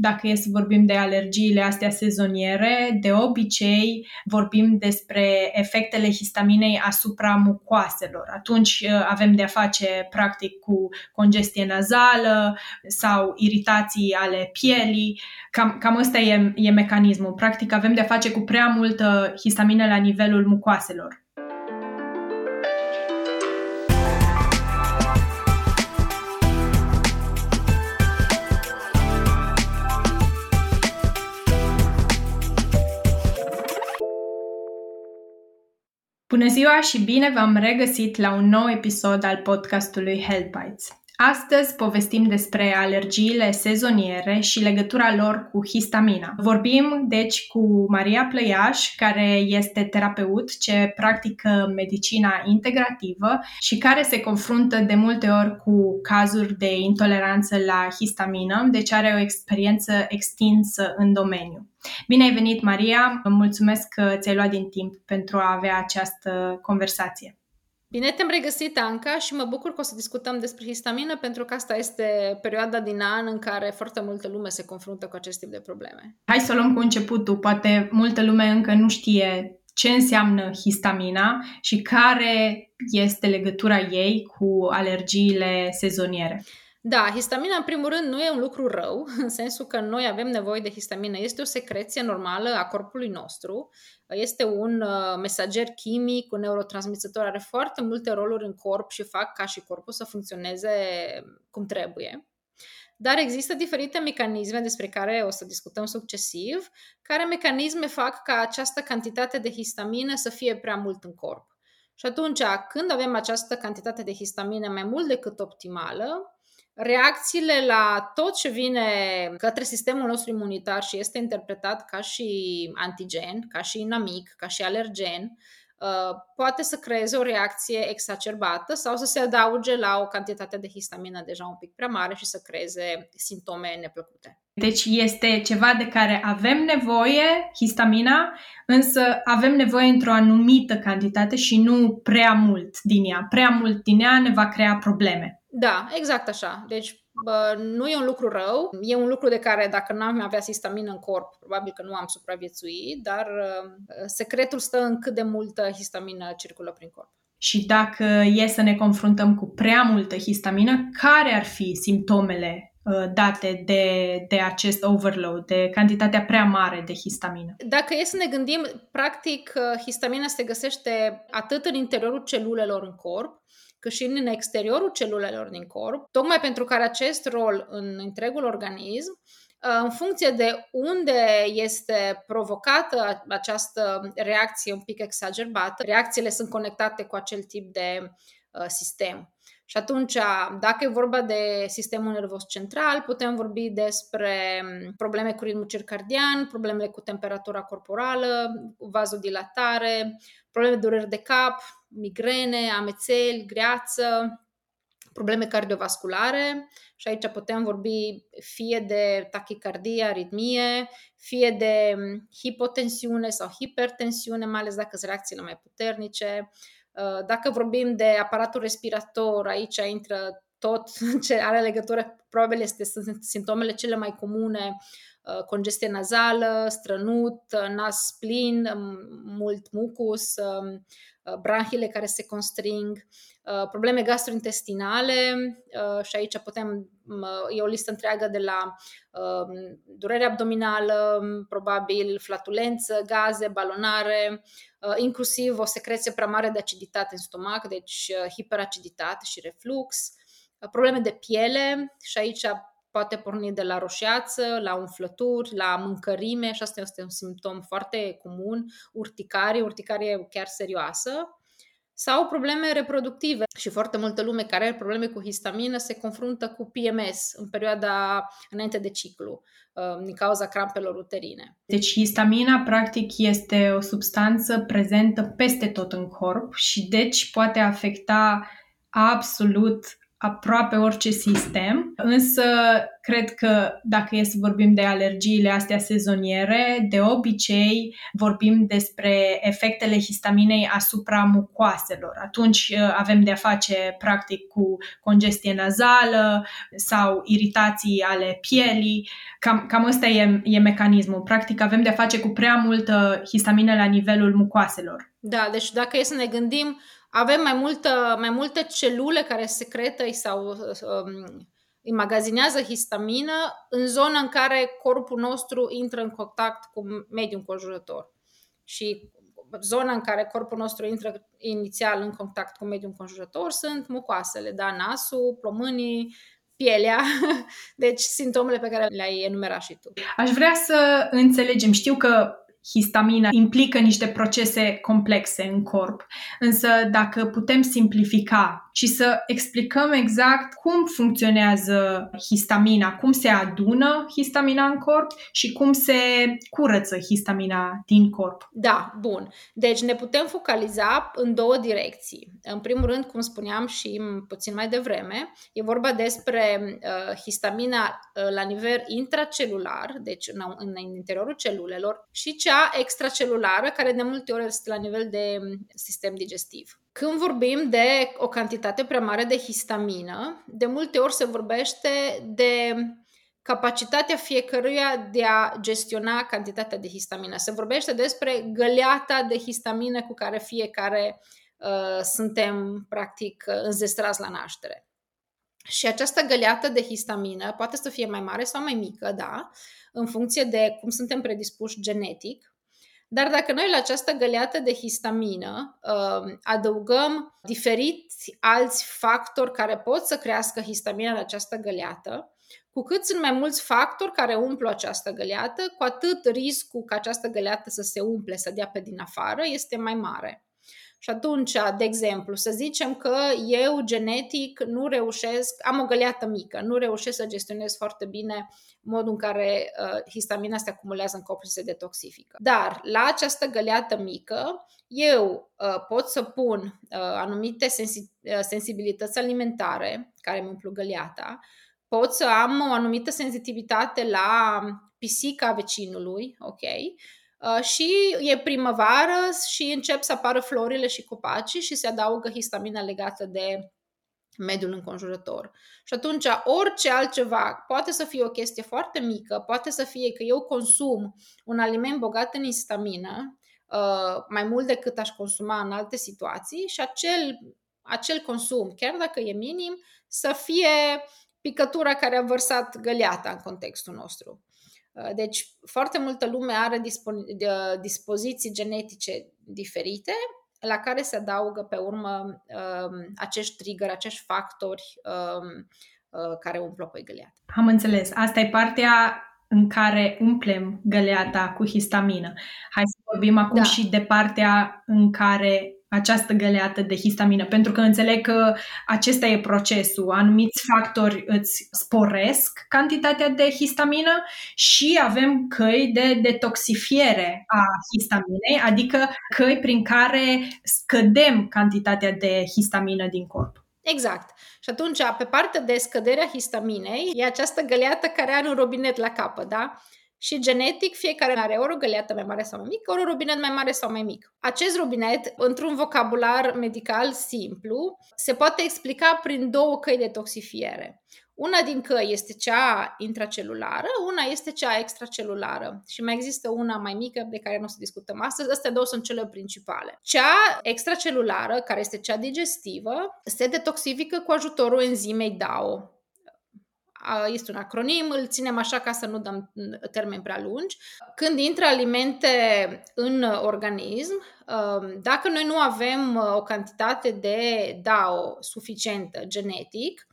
dacă e să vorbim de alergiile astea sezoniere, de obicei vorbim despre efectele histaminei asupra mucoaselor. Atunci uh, avem de a face practic cu congestie nazală sau iritații ale pielii. Cam, cam ăsta e, e mecanismul. Practic avem de a face cu prea multă histamină la nivelul mucoaselor. Bună ziua și bine v-am regăsit la un nou episod al podcastului Health Bites. Astăzi povestim despre alergiile sezoniere și legătura lor cu histamina. Vorbim, deci, cu Maria Plăiaș, care este terapeut ce practică medicina integrativă și care se confruntă de multe ori cu cazuri de intoleranță la histamină, deci are o experiență extinsă în domeniu. Bine ai venit, Maria! Mulțumesc că ți-ai luat din timp pentru a avea această conversație. Bine te-am regăsit, Anca, și mă bucur că o să discutăm despre histamină, pentru că asta este perioada din an în care foarte multă lume se confruntă cu acest tip de probleme. Hai să o luăm cu începutul. Poate multă lume încă nu știe ce înseamnă histamina și care este legătura ei cu alergiile sezoniere. Da, histamina în primul rând nu e un lucru rău, în sensul că noi avem nevoie de histamină. Este o secreție normală a corpului nostru, este un uh, mesager chimic, un neurotransmițător, are foarte multe roluri în corp și fac ca și corpul să funcționeze cum trebuie. Dar există diferite mecanisme despre care o să discutăm succesiv, care mecanisme fac ca această cantitate de histamină să fie prea mult în corp. Și atunci, când avem această cantitate de histamină mai mult decât optimală, reacțiile la tot ce vine către sistemul nostru imunitar și este interpretat ca și antigen, ca și inamic, ca și alergen, uh, poate să creeze o reacție exacerbată sau să se adauge la o cantitate de histamină deja un pic prea mare și să creeze simptome neplăcute. Deci este ceva de care avem nevoie, histamina, însă avem nevoie într-o anumită cantitate și nu prea mult din ea. Prea mult din ea ne va crea probleme. Da, exact așa. Deci bă, nu e un lucru rău, e un lucru de care dacă n-am avea histamină în corp, probabil că nu am supraviețuit, dar uh, secretul stă în cât de multă histamină circulă prin corp. Și dacă e să ne confruntăm cu prea multă histamină, care ar fi simptomele uh, date de, de acest overload, de cantitatea prea mare de histamină? Dacă e să ne gândim, practic, uh, histamina se găsește atât în interiorul celulelor în corp, cât și în exteriorul celulelor din corp, tocmai pentru care acest rol în întregul organism uh, în funcție de unde este provocată această reacție un pic exagerată, reacțiile sunt conectate cu acel tip de uh, sistem. Și atunci, dacă e vorba de sistemul nervos central, putem vorbi despre um, probleme cu ritmul circadian, probleme cu temperatura corporală, vazodilatare, probleme de dureri de cap, migrene, amețeli, greață, probleme cardiovasculare și aici putem vorbi fie de tachicardie, aritmie, fie de mm, hipotensiune sau hipertensiune, mai ales dacă sunt reacțiile mai puternice. Uh, dacă vorbim de aparatul respirator, aici intră tot ce are legătură, probabil este, sunt simptomele cele mai comune, uh, congestie nazală, strănut, nas plin, mult mucus, um, Uh, branhile care se constring, uh, probleme gastrointestinale uh, și aici putem, e o listă întreagă de la durere abdominală, probabil flatulență, gaze, balonare, inclusiv o secreție prea mare de aciditate în stomac, deci hiperaciditate și reflux, probleme de piele și aici poate porni de la roșiață, la umflături, la mâncărime și asta este un simptom foarte comun, urticarie, urticarie chiar serioasă, sau probleme reproductive. Și foarte multă lume care are probleme cu histamină se confruntă cu PMS în perioada înainte de ciclu, uh, din cauza crampelor uterine. Deci histamina practic este o substanță prezentă peste tot în corp și deci poate afecta absolut aproape orice sistem, însă cred că dacă e să vorbim de alergiile astea sezoniere, de obicei vorbim despre efectele histaminei asupra mucoaselor. Atunci uh, avem de a face practic cu congestie nazală sau iritații ale pielii. Cam, cam ăsta e, e mecanismul. Practic avem de a face cu prea multă histamină la nivelul mucoaselor. Da, deci dacă e să ne gândim avem mai, multă, mai multe celule care secretă sau um, înmagazinează histamină în zona în care corpul nostru intră în contact cu mediul înconjurător. Și zona în care corpul nostru intră inițial în contact cu mediul înconjurător sunt mucoasele, da, nasul, plămânii, pielea, deci simptomele pe care le-ai enumerat și tu. Aș vrea să înțelegem, știu că histamina implică niște procese complexe în corp. Însă dacă putem simplifica și să explicăm exact cum funcționează histamina, cum se adună histamina în corp și cum se curăță histamina din corp. Da, bun. Deci ne putem focaliza în două direcții. În primul rând, cum spuneam și puțin mai devreme, e vorba despre uh, histamina uh, la nivel intracelular, deci în, în interiorul celulelor, și cea extracelulară, care de multe ori este la nivel de sistem digestiv. Când vorbim de o cantitate prea mare de histamină, de multe ori se vorbește de capacitatea fiecăruia de a gestiona cantitatea de histamină. Se vorbește despre găleata de histamină cu care fiecare uh, suntem, practic, înzestrați la naștere. Și această găleată de histamină poate să fie mai mare sau mai mică, da, în funcție de cum suntem predispuși genetic. Dar dacă noi la această găleată de histamină uh, adăugăm diferiți alți factori care pot să crească histamina la această găleată, cu cât sunt mai mulți factori care umplu această găleată, cu atât riscul ca această găleată să se umple, să dea pe din afară, este mai mare. Și atunci, de exemplu, să zicem că eu genetic nu reușesc, am o găleată mică, nu reușesc să gestionez foarte bine modul în care uh, histamina se acumulează în corp și se detoxifică. Dar la această găleată mică, eu uh, pot să pun uh, anumite sensi- uh, sensibilități alimentare care îmi umplu găleata, pot să am o anumită sensitivitate la pisica vecinului, ok? Uh, și e primăvară și încep să apară florile și copacii și se adaugă histamina legată de mediul înconjurător. Și atunci orice altceva poate să fie o chestie foarte mică, poate să fie că eu consum un aliment bogat în histamină uh, mai mult decât aș consuma în alte situații și acel, acel consum, chiar dacă e minim, să fie picătura care a vărsat găleata în contextul nostru. Uh, deci, foarte multă lume are dispoziții genetice diferite la care se adaugă pe urmă um, acești trigger, acești factori um, uh, care umplă pe găleată. Am înțeles. Asta e partea în care umplem găleata cu histamină. Hai să vorbim acum da. și de partea în care această găleată de histamină, pentru că înțeleg că acesta e procesul. Anumiți factori îți sporesc cantitatea de histamină și avem căi de detoxifiere a histaminei, adică căi prin care scădem cantitatea de histamină din corp. Exact. Și atunci, pe partea de scăderea histaminei, e această găleată care are un robinet la capăt, da? Și genetic, fiecare are ori o găleată mai mare sau mai mică, ori un robinet mai mare sau mai mic. Acest robinet, într-un vocabular medical simplu, se poate explica prin două căi de toxifiere. Una din căi este cea intracelulară, una este cea extracelulară și mai există una mai mică de care nu o să discutăm astăzi. Astea două sunt cele principale. Cea extracelulară, care este cea digestivă, se detoxifică cu ajutorul enzimei DAO, este un acronim, îl ținem așa ca să nu dăm termeni prea lungi. Când intră alimente în organism, um, dacă noi nu avem uh, o cantitate de DAO suficientă genetic,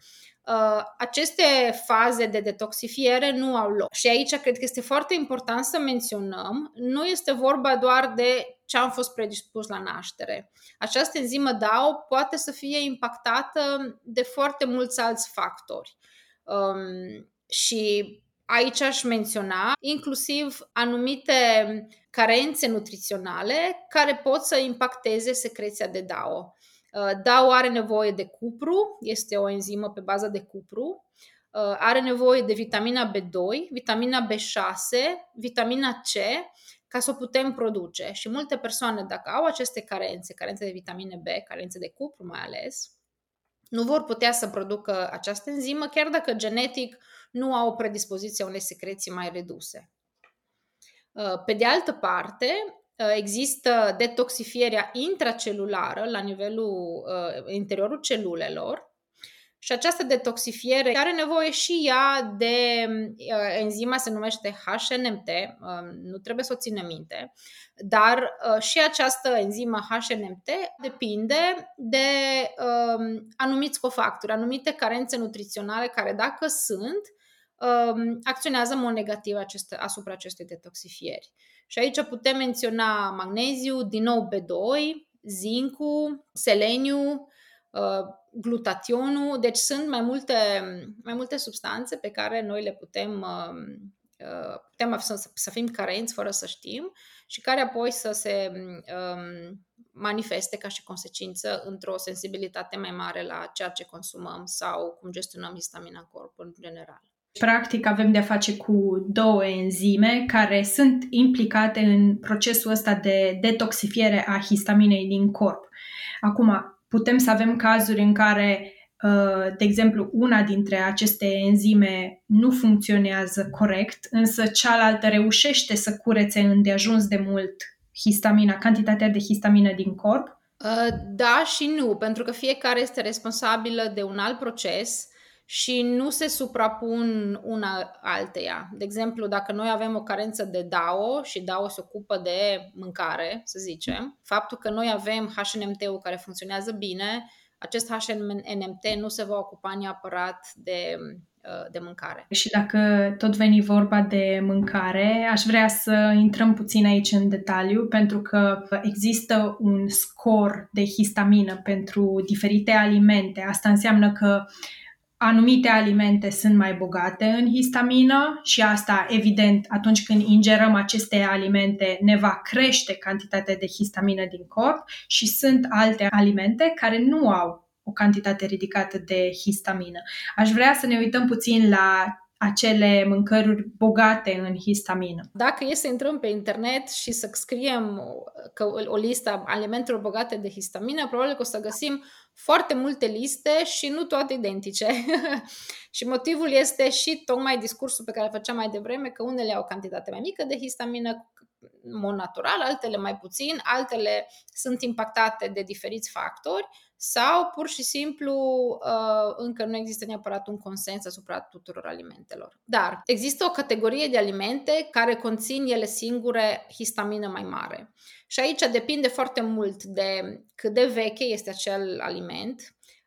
Uh, aceste faze de detoxifiere nu au loc. Și aici cred că este foarte important să menționăm, nu este vorba doar de ce am fost predispus la naștere. Această enzimă DAO poate să fie impactată de foarte mulți alți factori. Um, și aici aș menționa inclusiv anumite carențe nutriționale care pot să impacteze secreția de DAO. DAO are nevoie de cupru, este o enzimă pe bază de cupru, are nevoie de vitamina B2, vitamina B6, vitamina C, ca să o putem produce. Și multe persoane, dacă au aceste carențe, carențe de vitamine B, carențe de cupru mai ales, nu vor putea să producă această enzimă, chiar dacă genetic nu au o predispoziție a unei secreții mai reduse. Uh, pe de altă parte, uh, există detoxifierea intracelulară la nivelul uh, interiorul celulelor, și această detoxifiere are nevoie și ea de uh, enzima, se numește HNMT, uh, nu trebuie să o ținem minte, dar uh, și această enzimă HNMT depinde de uh, anumiți cofactori, anumite carențe nutriționale care dacă sunt, uh, acționează în mod negativ aceste, asupra acestei detoxifieri. Și aici putem menționa magneziu, din nou B2, zincul, seleniu, uh, glutationul, deci sunt mai multe, mai multe substanțe pe care noi le putem, um, uh, putem să, să fim carenți fără să știm și care apoi să se um, manifeste ca și consecință într-o sensibilitate mai mare la ceea ce consumăm sau cum gestionăm histamina în corp în general. Practic avem de-a face cu două enzime care sunt implicate în procesul ăsta de detoxifiere a histaminei din corp. Acum, putem să avem cazuri în care, uh, de exemplu, una dintre aceste enzime nu funcționează corect, însă cealaltă reușește să curețe îndeajuns de mult histamina, cantitatea de histamină din corp? Uh, da și nu, pentru că fiecare este responsabilă de un alt proces și nu se suprapun una alteia. De exemplu, dacă noi avem o carență de DAO și DAO se ocupă de mâncare, să zicem, faptul că noi avem HNMT-ul care funcționează bine, acest HNMT nu se va ocupa neapărat de uh, de mâncare. Și dacă tot veni vorba de mâncare, aș vrea să intrăm puțin aici în detaliu, pentru că există un scor de histamină pentru diferite alimente. Asta înseamnă că anumite alimente sunt mai bogate în histamină și asta, evident, atunci când ingerăm aceste alimente, ne va crește cantitatea de histamină din corp și sunt alte alimente care nu au o cantitate ridicată de histamină. Aș vrea să ne uităm puțin la acele mâncăruri bogate în histamină. Dacă e să intrăm pe internet și să scriem că o listă a alimentelor bogate de histamină, probabil că o să găsim foarte multe liste și nu toate identice. și motivul este și tocmai discursul pe care îl făceam mai devreme, că unele au cantitate mai mică de histamină, în mod natural, altele mai puțin, altele sunt impactate de diferiți factori sau pur și simplu uh, încă nu există neapărat un consens asupra tuturor alimentelor. Dar există o categorie de alimente care conțin ele singure histamină mai mare. Și aici depinde foarte mult de cât de veche este acel aliment,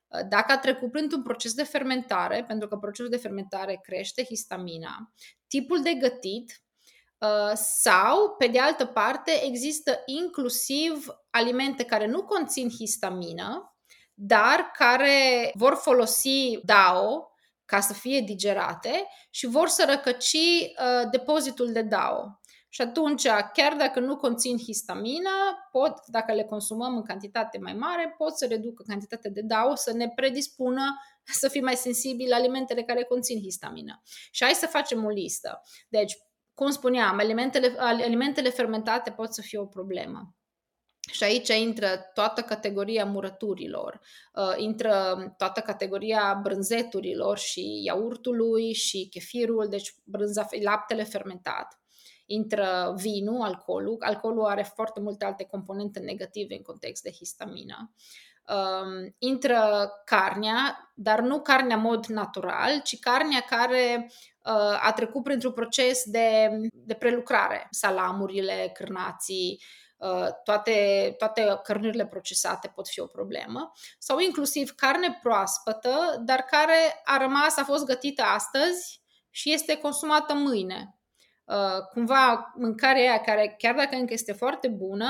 uh, dacă a trecut printr-un proces de fermentare, pentru că procesul de fermentare crește histamina, tipul de gătit, uh, sau, pe de altă parte, există inclusiv alimente care nu conțin histamină, dar care vor folosi DAO ca să fie digerate și vor să răcăci uh, depozitul de DAO. Și atunci, chiar dacă nu conțin histamină, pot, dacă le consumăm în cantitate mai mare, pot să reducă cantitatea de DAO, să ne predispună să fim mai sensibili la alimentele care conțin histamină. Și hai să facem o listă. Deci, cum spuneam, alimentele, alimentele fermentate pot să fie o problemă. Și aici intră toată categoria murăturilor, uh, intră toată categoria brânzeturilor și iaurtului și chefirul, deci brânza, laptele fermentat. Intră vinul, alcoolul. Alcoolul are foarte multe alte componente negative în context de histamină. Um, intră carnea, dar nu carnea mod natural, ci carnea care uh, a trecut printr-un proces de, de prelucrare. Salamurile, cârnații, Uh, toate, toate cărnurile procesate pot fi o problemă, sau inclusiv carne proaspătă, dar care a rămas, a fost gătită astăzi și este consumată mâine. Uh, cumva mâncarea aia care, chiar dacă încă este foarte bună,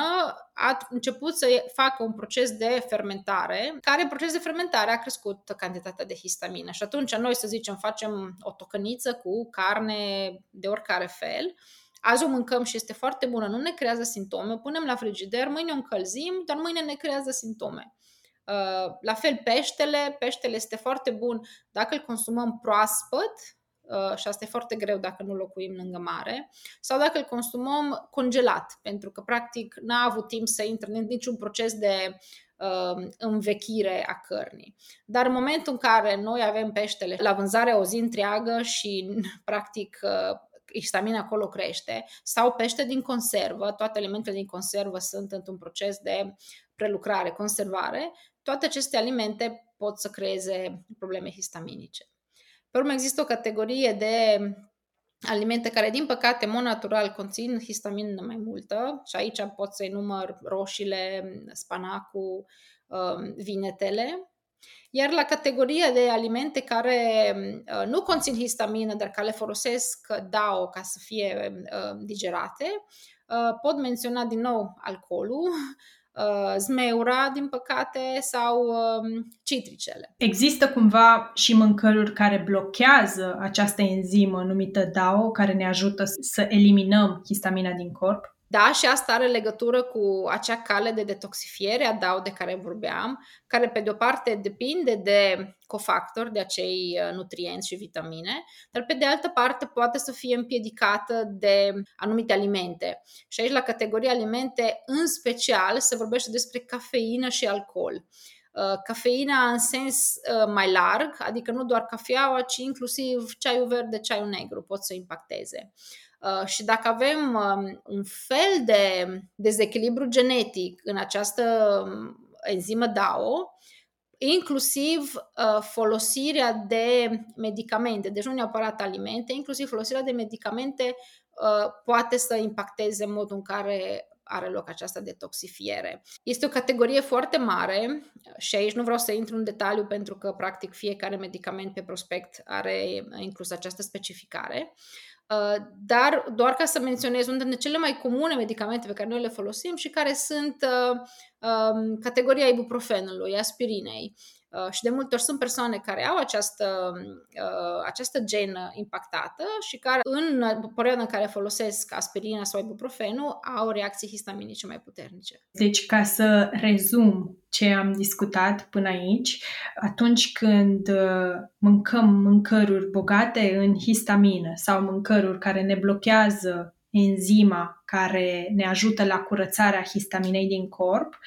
a început să facă un proces de fermentare, care proces de fermentare a crescut cantitatea de histamină. Și atunci noi, să zicem, facem o tocăniță cu carne de oricare fel, Azi o mâncăm și este foarte bună, nu ne creează simptome, o punem la frigider, mâine o încălzim, dar mâine ne creează simptome. Uh, la fel peștele, peștele este foarte bun dacă îl consumăm proaspăt, uh, și asta e foarte greu dacă nu locuim lângă mare, sau dacă îl consumăm congelat, pentru că practic n-a avut timp să intre în niciun proces de uh, învechire a cărnii. Dar în momentul în care noi avem peștele la vânzare o zi întreagă și practic uh, histamina acolo crește, sau pește din conservă, toate elementele din conservă sunt într-un proces de prelucrare, conservare, toate aceste alimente pot să creeze probleme histaminice. Pe urmă există o categorie de alimente care, din păcate, în mod natural conțin histamină mai multă și aici pot să-i număr roșiile, spanacul, um, vinetele. Iar la categoria de alimente care uh, nu conțin histamină, dar care le folosesc DAO ca să fie uh, digerate, uh, pot menționa din nou alcoolul, uh, zmeura, din păcate, sau uh, citricele. Există cumva și mâncăruri care blochează această enzimă numită DAO, care ne ajută să eliminăm histamina din corp? Da, și asta are legătură cu acea cale de detoxifiere a DAO de care vorbeam, care pe de o parte depinde de cofactori, de acei uh, nutrienți și vitamine, dar pe de altă parte poate să fie împiedicată de anumite alimente. Și aici la categoria alimente, în special, se vorbește despre cafeină și alcool. Uh, cafeina în sens uh, mai larg, adică nu doar cafeaua, ci inclusiv ceaiul verde, ceaiul negru pot să impacteze. Uh, și dacă avem um, un fel de dezechilibru genetic în această um, enzimă DAO, inclusiv uh, folosirea de medicamente, deci nu neapărat alimente, inclusiv folosirea de medicamente uh, poate să impacteze modul în care are loc această detoxifiere. Este o categorie foarte mare și aici nu vreau să intru în detaliu pentru că practic fiecare medicament pe prospect are inclus această specificare, Uh, dar doar ca să menționez unde dintre cele mai comune medicamente pe care noi le folosim și care sunt uh, um, categoria ibuprofenului, aspirinei. Uh, și de multe ori sunt persoane care au această, uh, această genă impactată și care în perioada în care folosesc aspirina sau ibuprofenul au reacții histaminice mai puternice. Deci, ca să rezum ce am discutat până aici, atunci când uh, mâncăm mâncăruri bogate în histamină sau mâncăruri care ne blochează enzima care ne ajută la curățarea histaminei din corp,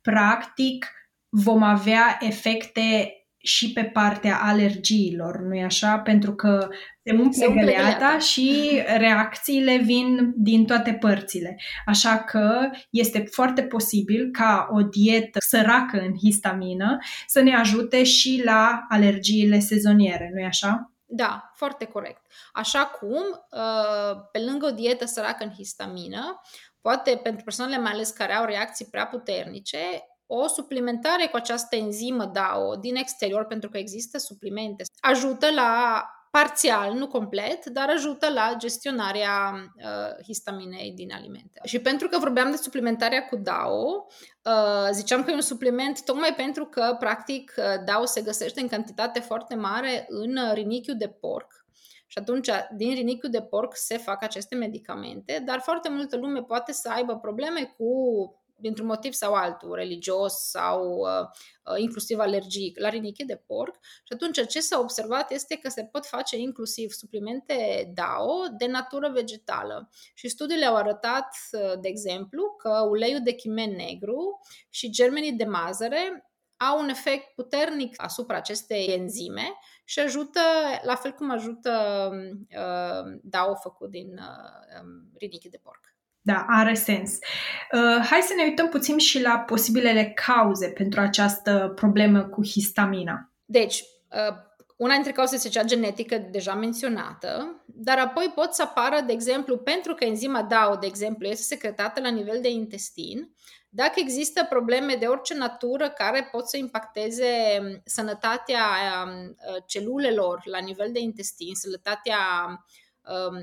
practic vom avea efecte și pe partea alergiilor, nu-i așa? Pentru că se umple găleata și reacțiile vin din toate părțile. Așa că este foarte posibil ca o dietă săracă în histamină să ne ajute și la alergiile sezoniere, nu-i așa? Da, foarte corect. Așa cum, uh, pe lângă o dietă săracă în histamină, poate pentru persoanele mai ales care au reacții prea puternice, o suplimentare cu această enzimă DAO din exterior, pentru că există suplimente, ajută la parțial, nu complet, dar ajută la gestionarea uh, histaminei din alimente. Și pentru că vorbeam de suplimentarea cu DAO, uh, ziceam că e un supliment tocmai pentru că, practic, uh, DAO se găsește în cantitate foarte mare în rinichiul de porc. Și atunci, din rinichiul de porc se fac aceste medicamente, dar foarte multă lume poate să aibă probleme cu dintr-un motiv sau altul, religios sau uh, uh, inclusiv alergic, la rinichi de porc. Și atunci ce s-a observat este că se pot face inclusiv suplimente DAO de natură vegetală. Și studiile au arătat, uh, de exemplu, că uleiul de chimen negru și germenii de mazăre au un efect puternic asupra acestei enzime și ajută, la fel cum ajută uh, DAO făcut din uh, um, rinichi de porc. Da, are sens. Uh, hai să ne uităm puțin și la posibilele cauze pentru această problemă cu histamina. Deci, uh, una dintre cauze este cea genetică deja menționată, dar apoi pot să apară, de exemplu, pentru că enzima DAO, de exemplu, este secretată la nivel de intestin, dacă există probleme de orice natură care pot să impacteze sănătatea um, celulelor la nivel de intestin, sănătatea Um,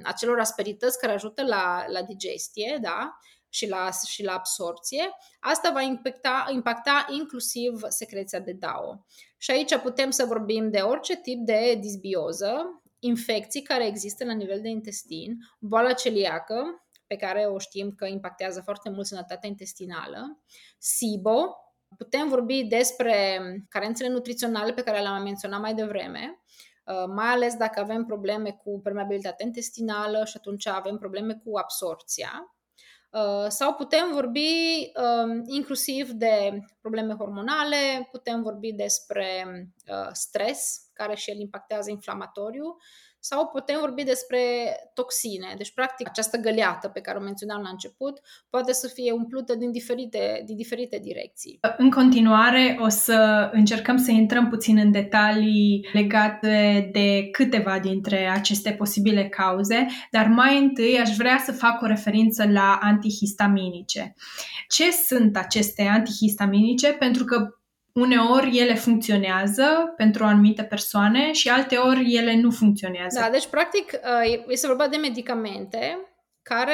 acelor asperități care ajută la, la digestie, da? și la, și la absorție, asta va impacta, impacta inclusiv secreția de DAO. Și aici putem să vorbim de orice tip de disbioză, infecții care există la nivel de intestin, boala celiacă, pe care o știm că impactează foarte mult sănătatea intestinală, SIBO, Putem vorbi despre carențele nutriționale pe care le-am menționat mai devreme, uh, mai ales dacă avem probleme cu permeabilitatea intestinală și atunci avem probleme cu absorția. Uh, sau putem vorbi um, inclusiv de probleme hormonale, putem vorbi despre stres, care și el impactează inflamatoriu, sau putem vorbi despre toxine. Deci, practic, această găleată pe care o menționam la început poate să fie umplută din diferite, din diferite direcții. În continuare, o să încercăm să intrăm puțin în detalii legate de câteva dintre aceste posibile cauze, dar mai întâi aș vrea să fac o referință la antihistaminice. Ce sunt aceste antihistaminice? Pentru că uneori ele funcționează pentru anumite persoane și alteori ele nu funcționează. Da, deci practic uh, este vorba de medicamente care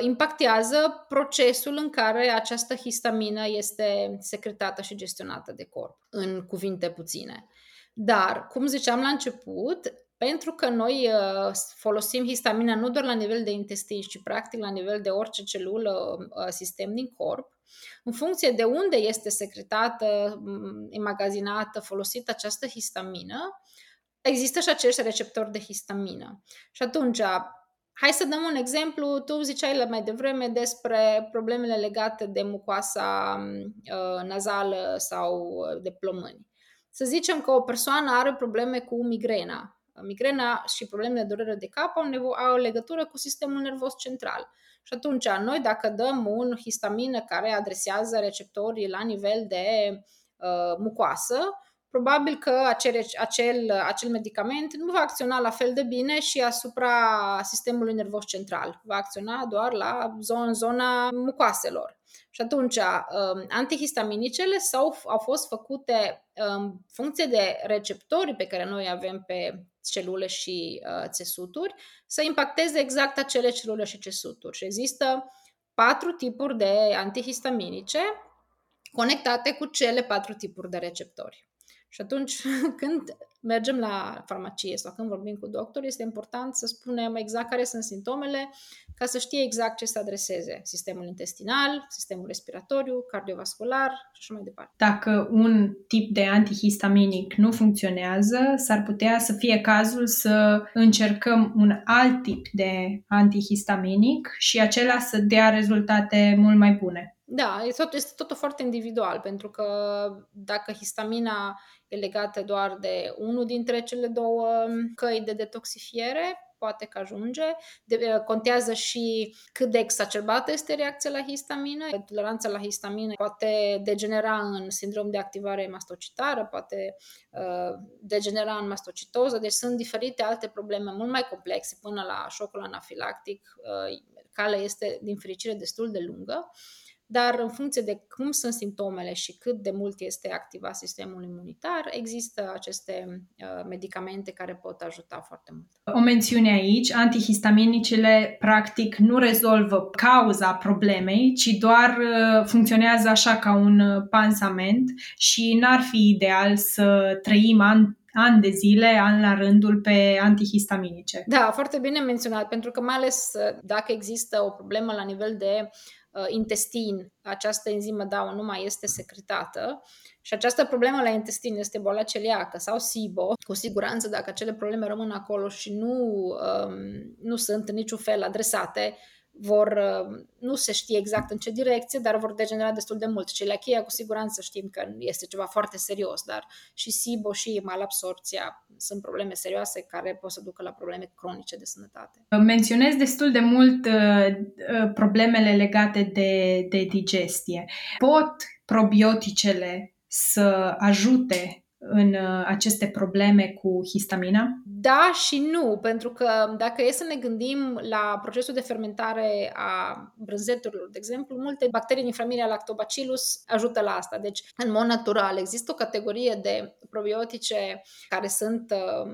impactează procesul în care această histamină este secretată și gestionată de corp, în cuvinte puține. Dar, cum ziceam la început, pentru că noi uh, folosim histamina nu doar la nivel de intestin, ci practic la nivel de orice celulă, uh, sistem din corp, în funcție de unde este secretată, imagazinată, folosită această histamină, există și acești receptori de histamină. Și atunci, hai să dăm un exemplu. Tu ziceai la mai devreme despre problemele legate de mucoasa uh, nazală sau de plămâni. Să zicem că o persoană are probleme cu migrena. Migrena și problemele de durere de cap au, nevo- au legătură cu sistemul nervos central. Și atunci, noi dacă dăm un histamină care adresează receptorii la nivel de uh, mucoasă, probabil că acel, acel, acel medicament nu va acționa la fel de bine și asupra sistemului nervos central. Va acționa doar la zona, zona mucoaselor. Și atunci, um, antihistaminicele sau au fost făcute în um, funcție de receptorii pe care noi avem pe celule și uh, țesuturi, să impacteze exact acele celule și țesuturi. Și există patru tipuri de antihistaminice conectate cu cele patru tipuri de receptori. Și atunci, când mergem la farmacie sau când vorbim cu doctor, este important să spunem exact care sunt simptomele ca să știe exact ce să adreseze. Sistemul intestinal, sistemul respiratoriu, cardiovascular și așa mai departe. Dacă un tip de antihistaminic nu funcționează, s-ar putea să fie cazul să încercăm un alt tip de antihistaminic și acela să dea rezultate mult mai bune. Da, este, tot, este totul foarte individual, pentru că dacă histamina e legată doar de unul dintre cele două căi de detoxifiere, poate că ajunge. De, contează și cât de exacerbată este reacția la histamină. Toleranța la histamină poate degenera în sindrom de activare mastocitară, poate uh, degenera în mastocitoză, deci sunt diferite alte probleme mult mai complexe până la șocul anafilactic. Uh, calea este, din fericire, destul de lungă. Uh, dar în funcție de cum sunt simptomele și cât de mult este activat sistemul imunitar, există aceste uh, medicamente care pot ajuta foarte mult. O mențiune aici, antihistaminicele practic nu rezolvă cauza problemei, ci doar uh, funcționează așa ca un uh, pansament și n-ar fi ideal să trăim an ani de zile, an la rândul, pe antihistaminice. Da, foarte bine menționat, pentru că mai ales uh, dacă există o problemă la nivel de uh, intestin, această enzimă DAO nu mai este secretată. Și această problemă la intestin este boala celiacă sau SIBO, cu siguranță dacă acele probleme rămân acolo și nu, um, nu sunt în niciun fel adresate, vor, uh, nu se știe exact în ce direcție, dar vor degenera destul de mult. Celiachia, cu siguranță știm că este ceva foarte serios, dar și SIBO și malabsorția sunt probleme serioase care pot să ducă la probleme cronice de sănătate. Menționez destul de mult uh, uh problemele legate de, de digestie. Pot probioticele să ajute în uh, aceste probleme cu histamina? Da și nu, pentru că dacă e să ne gândim la procesul de fermentare a brânzeturilor, de exemplu, multe bacterii din familia Lactobacillus ajută la asta. Deci, în mod natural, există o categorie de probiotice care sunt uh,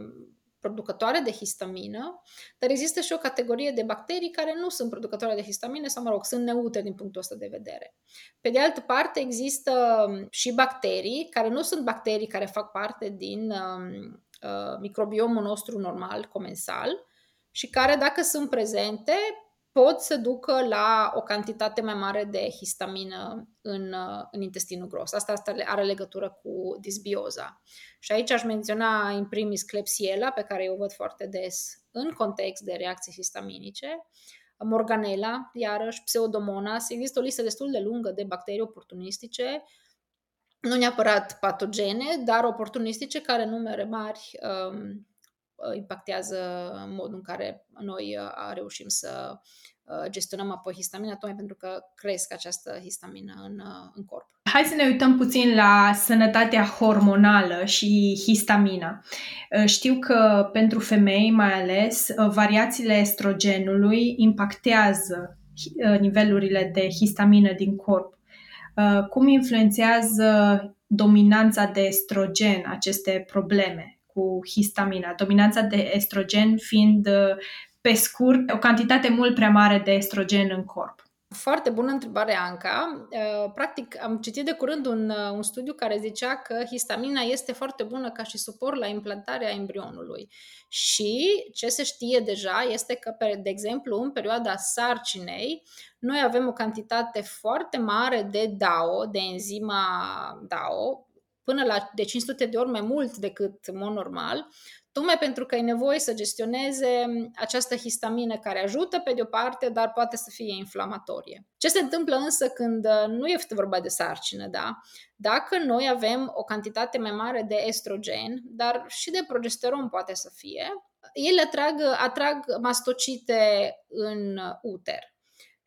producătoare de histamină, dar există și o categorie de bacterii care nu sunt producătoare de histamină sau, mă rog, sunt neutre din punctul ăsta de vedere. Pe de altă parte, există um, și bacterii care nu sunt bacterii care fac parte din um, uh, microbiomul nostru normal, comensal, și care, dacă sunt prezente, pot să ducă la o cantitate mai mare de histamină în, în intestinul gros. Asta, asta are legătură cu disbioza. Și aici aș menționa în primis Klebsiella, pe care eu o văd foarte des în context de reacții histaminice, Morganella, iarăși, Pseudomonas. Există o listă destul de lungă de bacterii oportunistice, nu neapărat patogene, dar oportunistice care numere mari um, impactează modul în care noi uh, reușim să uh, gestionăm apoi histamina, tocmai pentru că cresc această histamină în, uh, în corp. Hai să ne uităm puțin la sănătatea hormonală și histamina. Știu că pentru femei, mai ales, variațiile estrogenului impactează nivelurile de histamină din corp. Cum influențează dominanța de estrogen aceste probleme? Cu histamina, dominanța de estrogen fiind, uh, pe scurt, o cantitate mult prea mare de estrogen în corp. Foarte bună întrebare, Anca. Uh, practic, am citit de curând un, uh, un studiu care zicea că histamina este foarte bună ca și suport la implantarea embrionului. Și ce se știe deja este că, de exemplu, în perioada sarcinei, noi avem o cantitate foarte mare de DAO, de enzima DAO, până la de 500 de ori mai mult decât în mod normal, tocmai pentru că e nevoie să gestioneze această histamină care ajută pe de o parte, dar poate să fie inflamatorie. Ce se întâmplă însă când uh, nu este vorba de sarcină, da? Dacă noi avem o cantitate mai mare de estrogen, dar și de progesteron poate să fie, ele atrag, atrag mastocite în uter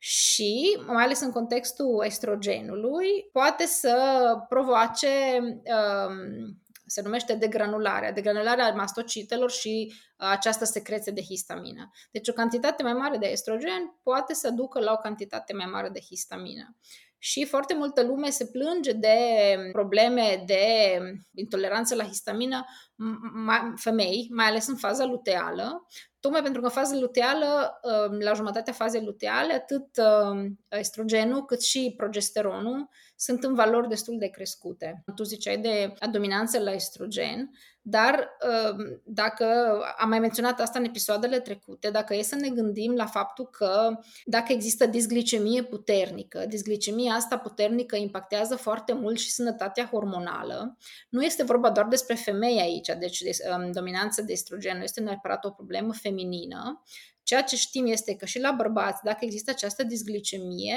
și, mai ales în contextul estrogenului, poate să provoace, um, se numește degranularea, degranularea mastocitelor și uh, această secreție de histamină. Deci o cantitate mai mare de estrogen poate să ducă la o cantitate mai mare de histamină. Și foarte multă lume se plânge de probleme de intoleranță la histamină, femei, mai ales în faza luteală, tocmai pentru că în fază luteală, um, la jumătatea fazei luteale, atât um, estrogenul cât și progesteronul sunt în valori destul de crescute. Tu ziceai de dominanță la estrogen, dar um, dacă am mai menționat asta în episoadele trecute, dacă e să ne gândim la faptul că dacă există disglicemie puternică, disglicemia asta puternică impactează foarte mult și sănătatea hormonală, nu este vorba doar despre femei aici, deci de, um, dominanță de estrogen nu este neapărat o problemă feminină. Ceea ce știm este că și la bărbați, dacă există această disglicemie,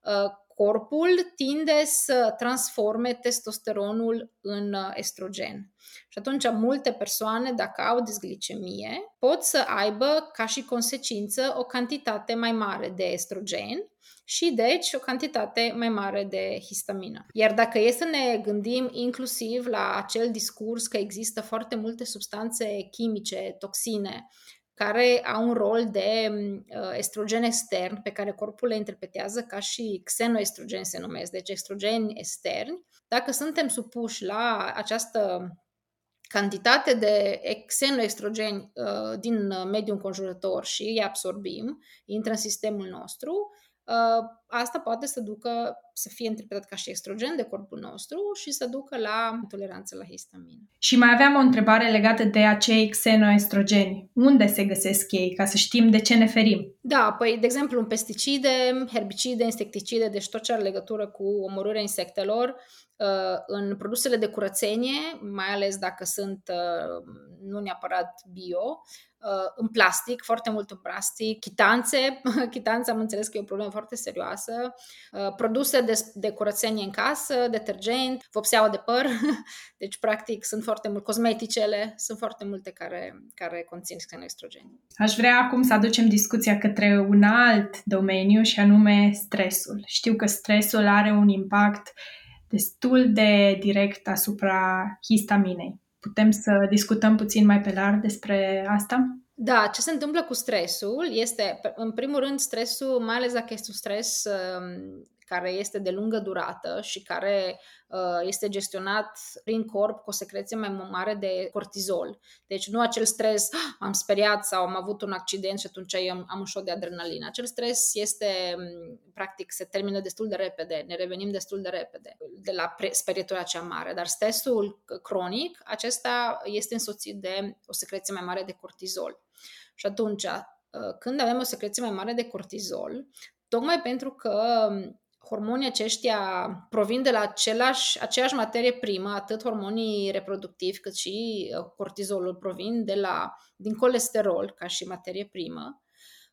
uh, corpul tinde să transforme testosteronul în uh, estrogen. Și atunci multe persoane, dacă au disglicemie, pot să aibă ca și consecință o cantitate mai mare de estrogen și deci o cantitate mai mare de histamină. Iar dacă e să ne gândim inclusiv la acel discurs că există foarte multe substanțe chimice, toxine, care au un rol de uh, estrogen extern pe care corpul le interpretează ca și xenoestrogen se numesc, deci estrogeni externi. Dacă suntem supuși la această cantitate de xenoestrogeni uh, din mediul înconjurător și îi absorbim, intră în sistemul nostru, uh, asta poate să ducă să fie interpretat ca și estrogen de corpul nostru și să ducă la intoleranță la histamină. Și mai aveam o întrebare legată de acei xenoestrogeni. Unde se găsesc ei, ca să știm de ce ne ferim? Da, păi, de exemplu, în pesticide, herbicide, insecticide, deci tot ce are legătură cu omorârea insectelor, uh, în produsele de curățenie, mai ales dacă sunt uh, nu neapărat bio, uh, în plastic, foarte mult în plastic, chitanțe, chitanța am înțeles că e o problemă foarte serioasă, produse de, de curățenie în casă, detergent, vopseaua de păr, deci practic sunt foarte multe, cosmeticele, sunt foarte multe care, care conțin xenoestrogeni. Aș vrea acum să aducem discuția către un alt domeniu și anume stresul. Știu că stresul are un impact destul de direct asupra histaminei. Putem să discutăm puțin mai pe larg despre asta? Da, ce se întâmplă cu stresul este, în primul rând, stresul, mai ales dacă este un stres um, care este de lungă durată și care uh, este gestionat prin corp cu o secreție mai mare de cortizol. Deci nu acel stres, ah, am speriat sau am avut un accident și atunci am, am un șoc de adrenalină. Acel stres este, mm, practic, se termină destul de repede, ne revenim destul de repede de la sperietura cea mare. Dar stresul cronic, acesta este însoțit de o secreție mai mare de cortizol. Și atunci, când avem o secreție mai mare de cortizol, tocmai pentru că hormonii aceștia provin de la același, aceeași materie primă, atât hormonii reproductivi cât și uh, cortizolul provin de la, din colesterol ca și materie primă.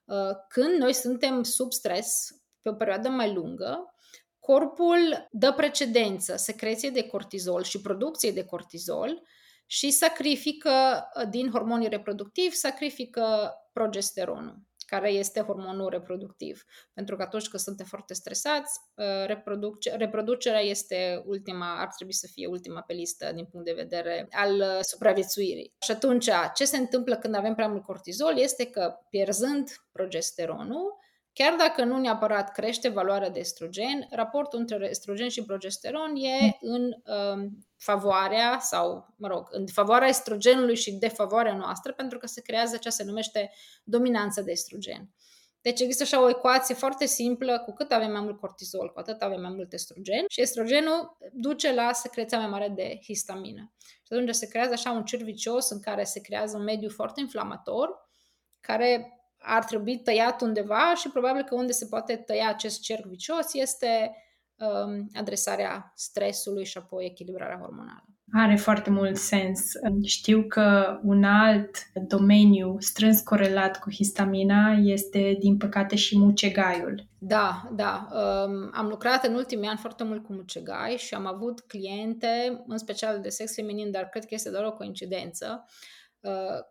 Uh, când noi suntem sub stres pe o perioadă mai lungă, corpul dă precedență secreției de cortizol și producției de cortizol și sacrifică uh, din hormonii reproductivi, sacrifică progesteronul care este hormonul reproductiv. Pentru că atunci când suntem foarte stresați, uh, reproduce, reproducerea este ultima, ar trebui să fie ultima pe listă din punct de vedere al uh, supraviețuirii. Și atunci, ce se întâmplă când avem prea mult cortizol este că pierzând progesteronul, Chiar dacă nu neapărat crește valoarea de estrogen, raportul între estrogen și progesteron e în um, favoarea sau, mă rog, în favoarea estrogenului și defavoarea noastră, pentru că se creează ce se numește dominanță de estrogen. Deci există așa o ecuație foarte simplă, cu cât avem mai mult cortizol, cu atât avem mai mult estrogen și estrogenul duce la secreția mai mare de histamină. Și atunci se creează așa un cerc vicios în care se creează un mediu foarte inflamator, care ar trebui tăiat undeva și probabil că unde se poate tăia acest cerc vicios este um, adresarea stresului și apoi echilibrarea hormonală. Are foarte mult sens. Știu că un alt domeniu strâns corelat cu histamina este, din păcate, și mucegaiul. Da, da. Um, am lucrat în ultimii ani foarte mult cu mucegai și am avut cliente, în special de sex feminin, dar cred că este doar o coincidență, Uh,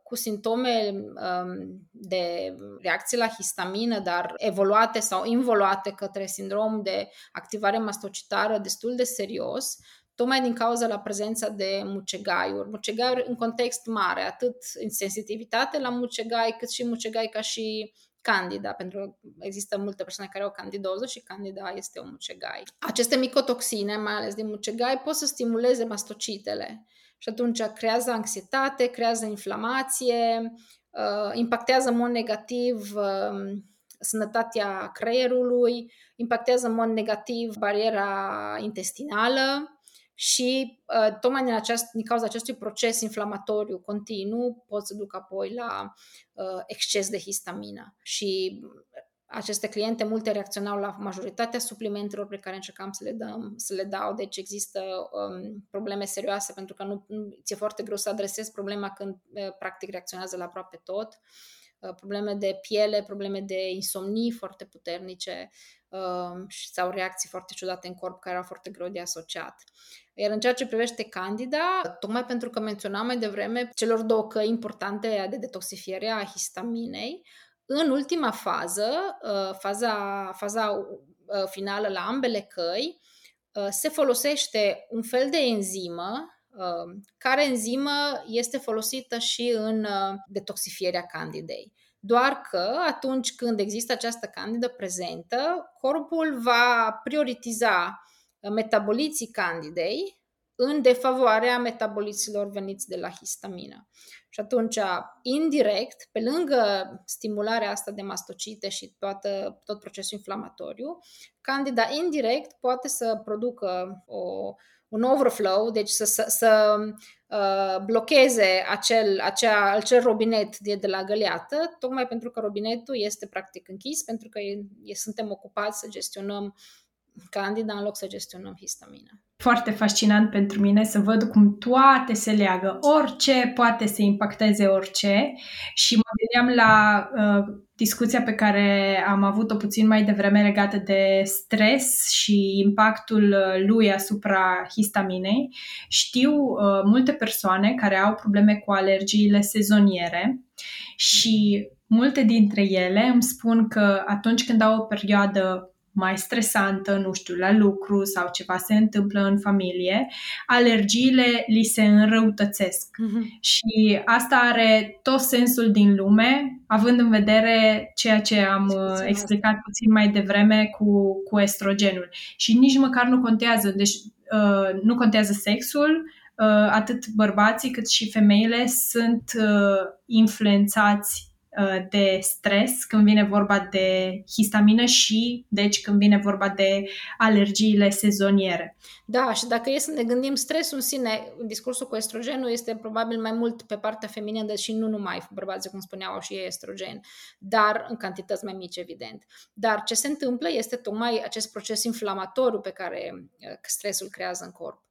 cu simptome um, de reacție la histamină, dar evoluate sau involuate către sindrom de activare mastocitară destul de serios, tocmai din cauza la prezența de mucegaiuri. Mucegaiuri în context mare, atât în sensitivitate la mucegai, cât și mucegai ca și candida, pentru că există multe persoane care au candidoză și candida este un mucegai. Aceste micotoxine, mai ales din mucegai, pot să stimuleze mastocitele și atunci creează anxietate, creează inflamație, uh, impactează în mod negativ uh, sănătatea creierului, impactează în mod negativ bariera intestinală și uh, tocmai din, aceast, din cauza acestui proces inflamatoriu continuu pot să duc apoi la exces de histamină. Și aceste cliente, multe reacționau la majoritatea suplimentelor pe care încercam să le, dăm, să le dau, deci există um, probleme serioase pentru că nu, ți-e foarte greu să adresezi problema când uh, practic reacționează la aproape tot. Uh, probleme de piele, probleme de insomnii foarte puternice uh, sau reacții foarte ciudate în corp care erau foarte greu de asociat. Iar în ceea ce privește Candida, tocmai pentru că menționam mai devreme celor două căi importante de detoxifiere a histaminei, în ultima fază, uh, faza, faza uh, finală la ambele căi, uh, se folosește un fel de enzimă, care enzimă este folosită și în detoxifierea candidei. Doar că atunci când există această candidă prezentă, corpul va prioritiza metaboliții candidei în defavoarea metaboliților veniți de la histamină. Și atunci, indirect, pe lângă stimularea asta de mastocite și toată, tot procesul inflamatoriu, candida indirect poate să producă o, un overflow, deci să, să, să uh, blocheze acel, acea, acel robinet de, de la găleată, tocmai pentru că robinetul este practic închis, pentru că e, e, suntem ocupați să gestionăm candida în loc să gestionăm histamina. Foarte fascinant pentru mine să văd cum toate se leagă. Orice poate să impacteze orice și mă gândeam la uh, discuția pe care am avut-o puțin mai devreme legată de stres și impactul uh, lui asupra histaminei. Știu uh, multe persoane care au probleme cu alergiile sezoniere și multe dintre ele îmi spun că atunci când au o perioadă mai stresantă, nu știu, la lucru sau ceva se întâmplă în familie, alergiile li se înrăutățesc. Mm-hmm. Și asta are tot sensul din lume, având în vedere ceea ce am uh, explicat puțin mai devreme cu, cu estrogenul. Și nici măcar nu contează, deci uh, nu contează sexul, uh, atât bărbații cât și femeile sunt uh, influențați uh, de stres când vine vorba de histamină și, deci, când vine vorba de alergiile sezoniere. Da, și dacă e să ne gândim, stresul în sine, în discursul cu estrogenul, este probabil mai mult pe partea feminină, deși nu numai bărbații, cum spuneau, și ei estrogen, dar în cantități mai mici, evident. Dar ce se întâmplă este tocmai acest proces inflamatoriu pe care uh, stresul creează în corp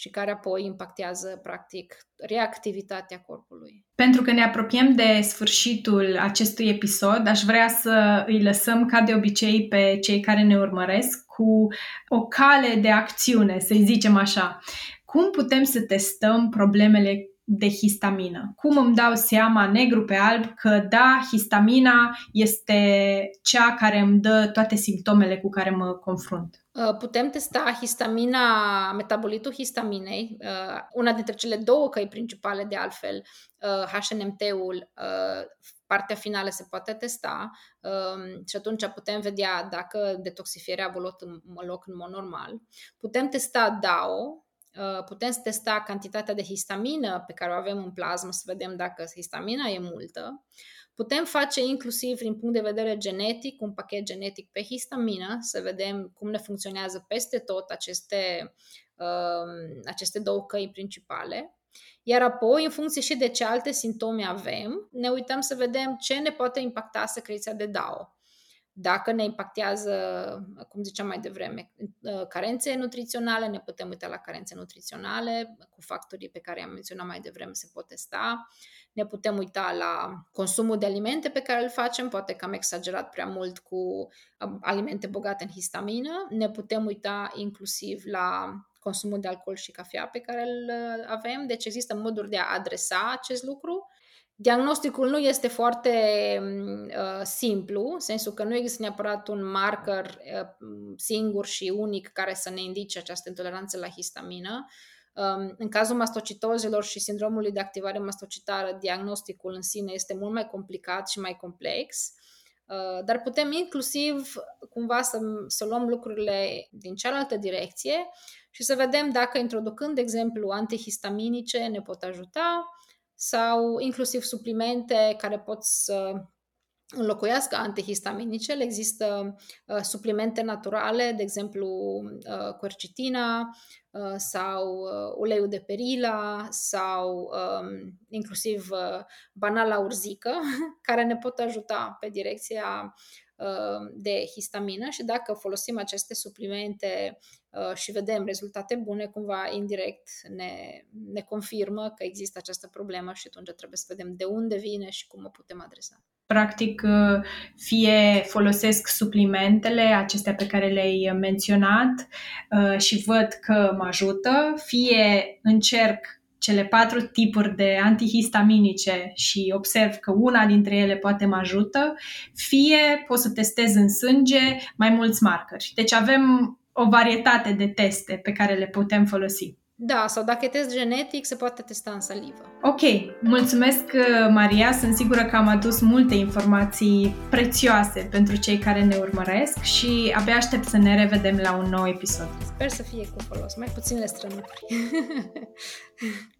și care apoi impactează, practic, reactivitatea corpului. Pentru că ne apropiem de sfârșitul acestui episod, aș vrea să îi lăsăm, ca de obicei, pe cei care ne urmăresc cu o cale de acțiune, să-i zicem așa. Cum putem să testăm problemele de histamină. Cum îmi dau seama negru pe alb că da, histamina este cea care îmi dă toate simptomele cu care mă confrunt? Uh, putem testa histamina, metabolitul histaminei, uh, una dintre cele două căi principale de altfel, HNMT-ul, uh, partea finală se poate testa um, și atunci putem vedea dacă detoxifierea a avut loc în mod normal. Putem testa DAO, putem testa cantitatea de histamină pe care o avem în plasmă, să vedem dacă histamina e multă. Putem face inclusiv din punct de vedere genetic, un pachet genetic pe histamină, să vedem cum ne funcționează peste tot aceste, uh, aceste două căi principale. Iar apoi, în funcție și de ce alte simptome avem, ne uităm să vedem ce ne poate impacta secreția de DAO. Dacă ne impactează, cum ziceam mai devreme, uh, carențe nutriționale, ne putem uita la carențe nutriționale, cu factorii pe care am menționat mai devreme se pot testa. Ne putem uita la consumul de alimente pe care îl facem, poate că am exagerat prea mult cu um, alimente bogate în histamină. Ne putem uita inclusiv la consumul de alcool și cafea pe care îl uh, avem, deci există moduri de a adresa acest lucru Diagnosticul nu este foarte uh, simplu, în sensul că nu există neapărat un marker uh, singur și unic care să ne indice această intoleranță la histamină. Um, în cazul mastocitozelor și sindromului de activare mastocitară, diagnosticul în sine este mult mai complicat și mai complex, uh, dar putem inclusiv cumva să, să luăm lucrurile din cealaltă direcție și să vedem dacă introducând, de exemplu, antihistaminice ne pot ajuta, sau inclusiv suplimente care pot să înlocuiască antihistaminicele. Există uh, suplimente naturale, de exemplu uh, quercitina uh, sau uh, uleiul de perila sau um, inclusiv uh, banala urzică, care ne pot ajuta pe direcția Uh, de histamină și dacă folosim aceste suplimente uh, și vedem rezultate bune, cumva indirect ne, ne confirmă că există această problemă și atunci trebuie să vedem de unde vine și cum o putem adresa. Practic, uh, fie folosesc suplimentele acestea pe care le-ai menționat și văd că mă ajută, fie încerc cele patru tipuri de antihistaminice și observ că una dintre ele poate mă ajută, fie pot să testez în sânge mai mulți marcări. Deci avem o varietate de teste pe care le putem folosi. Da, sau dacă e test genetic, se poate testa în salivă. Ok, mulțumesc, Maria. Sunt sigură că am adus multe informații prețioase pentru cei care ne urmăresc și abia aștept să ne revedem la un nou episod. Sper să fie cu folos, mai puține strănuri.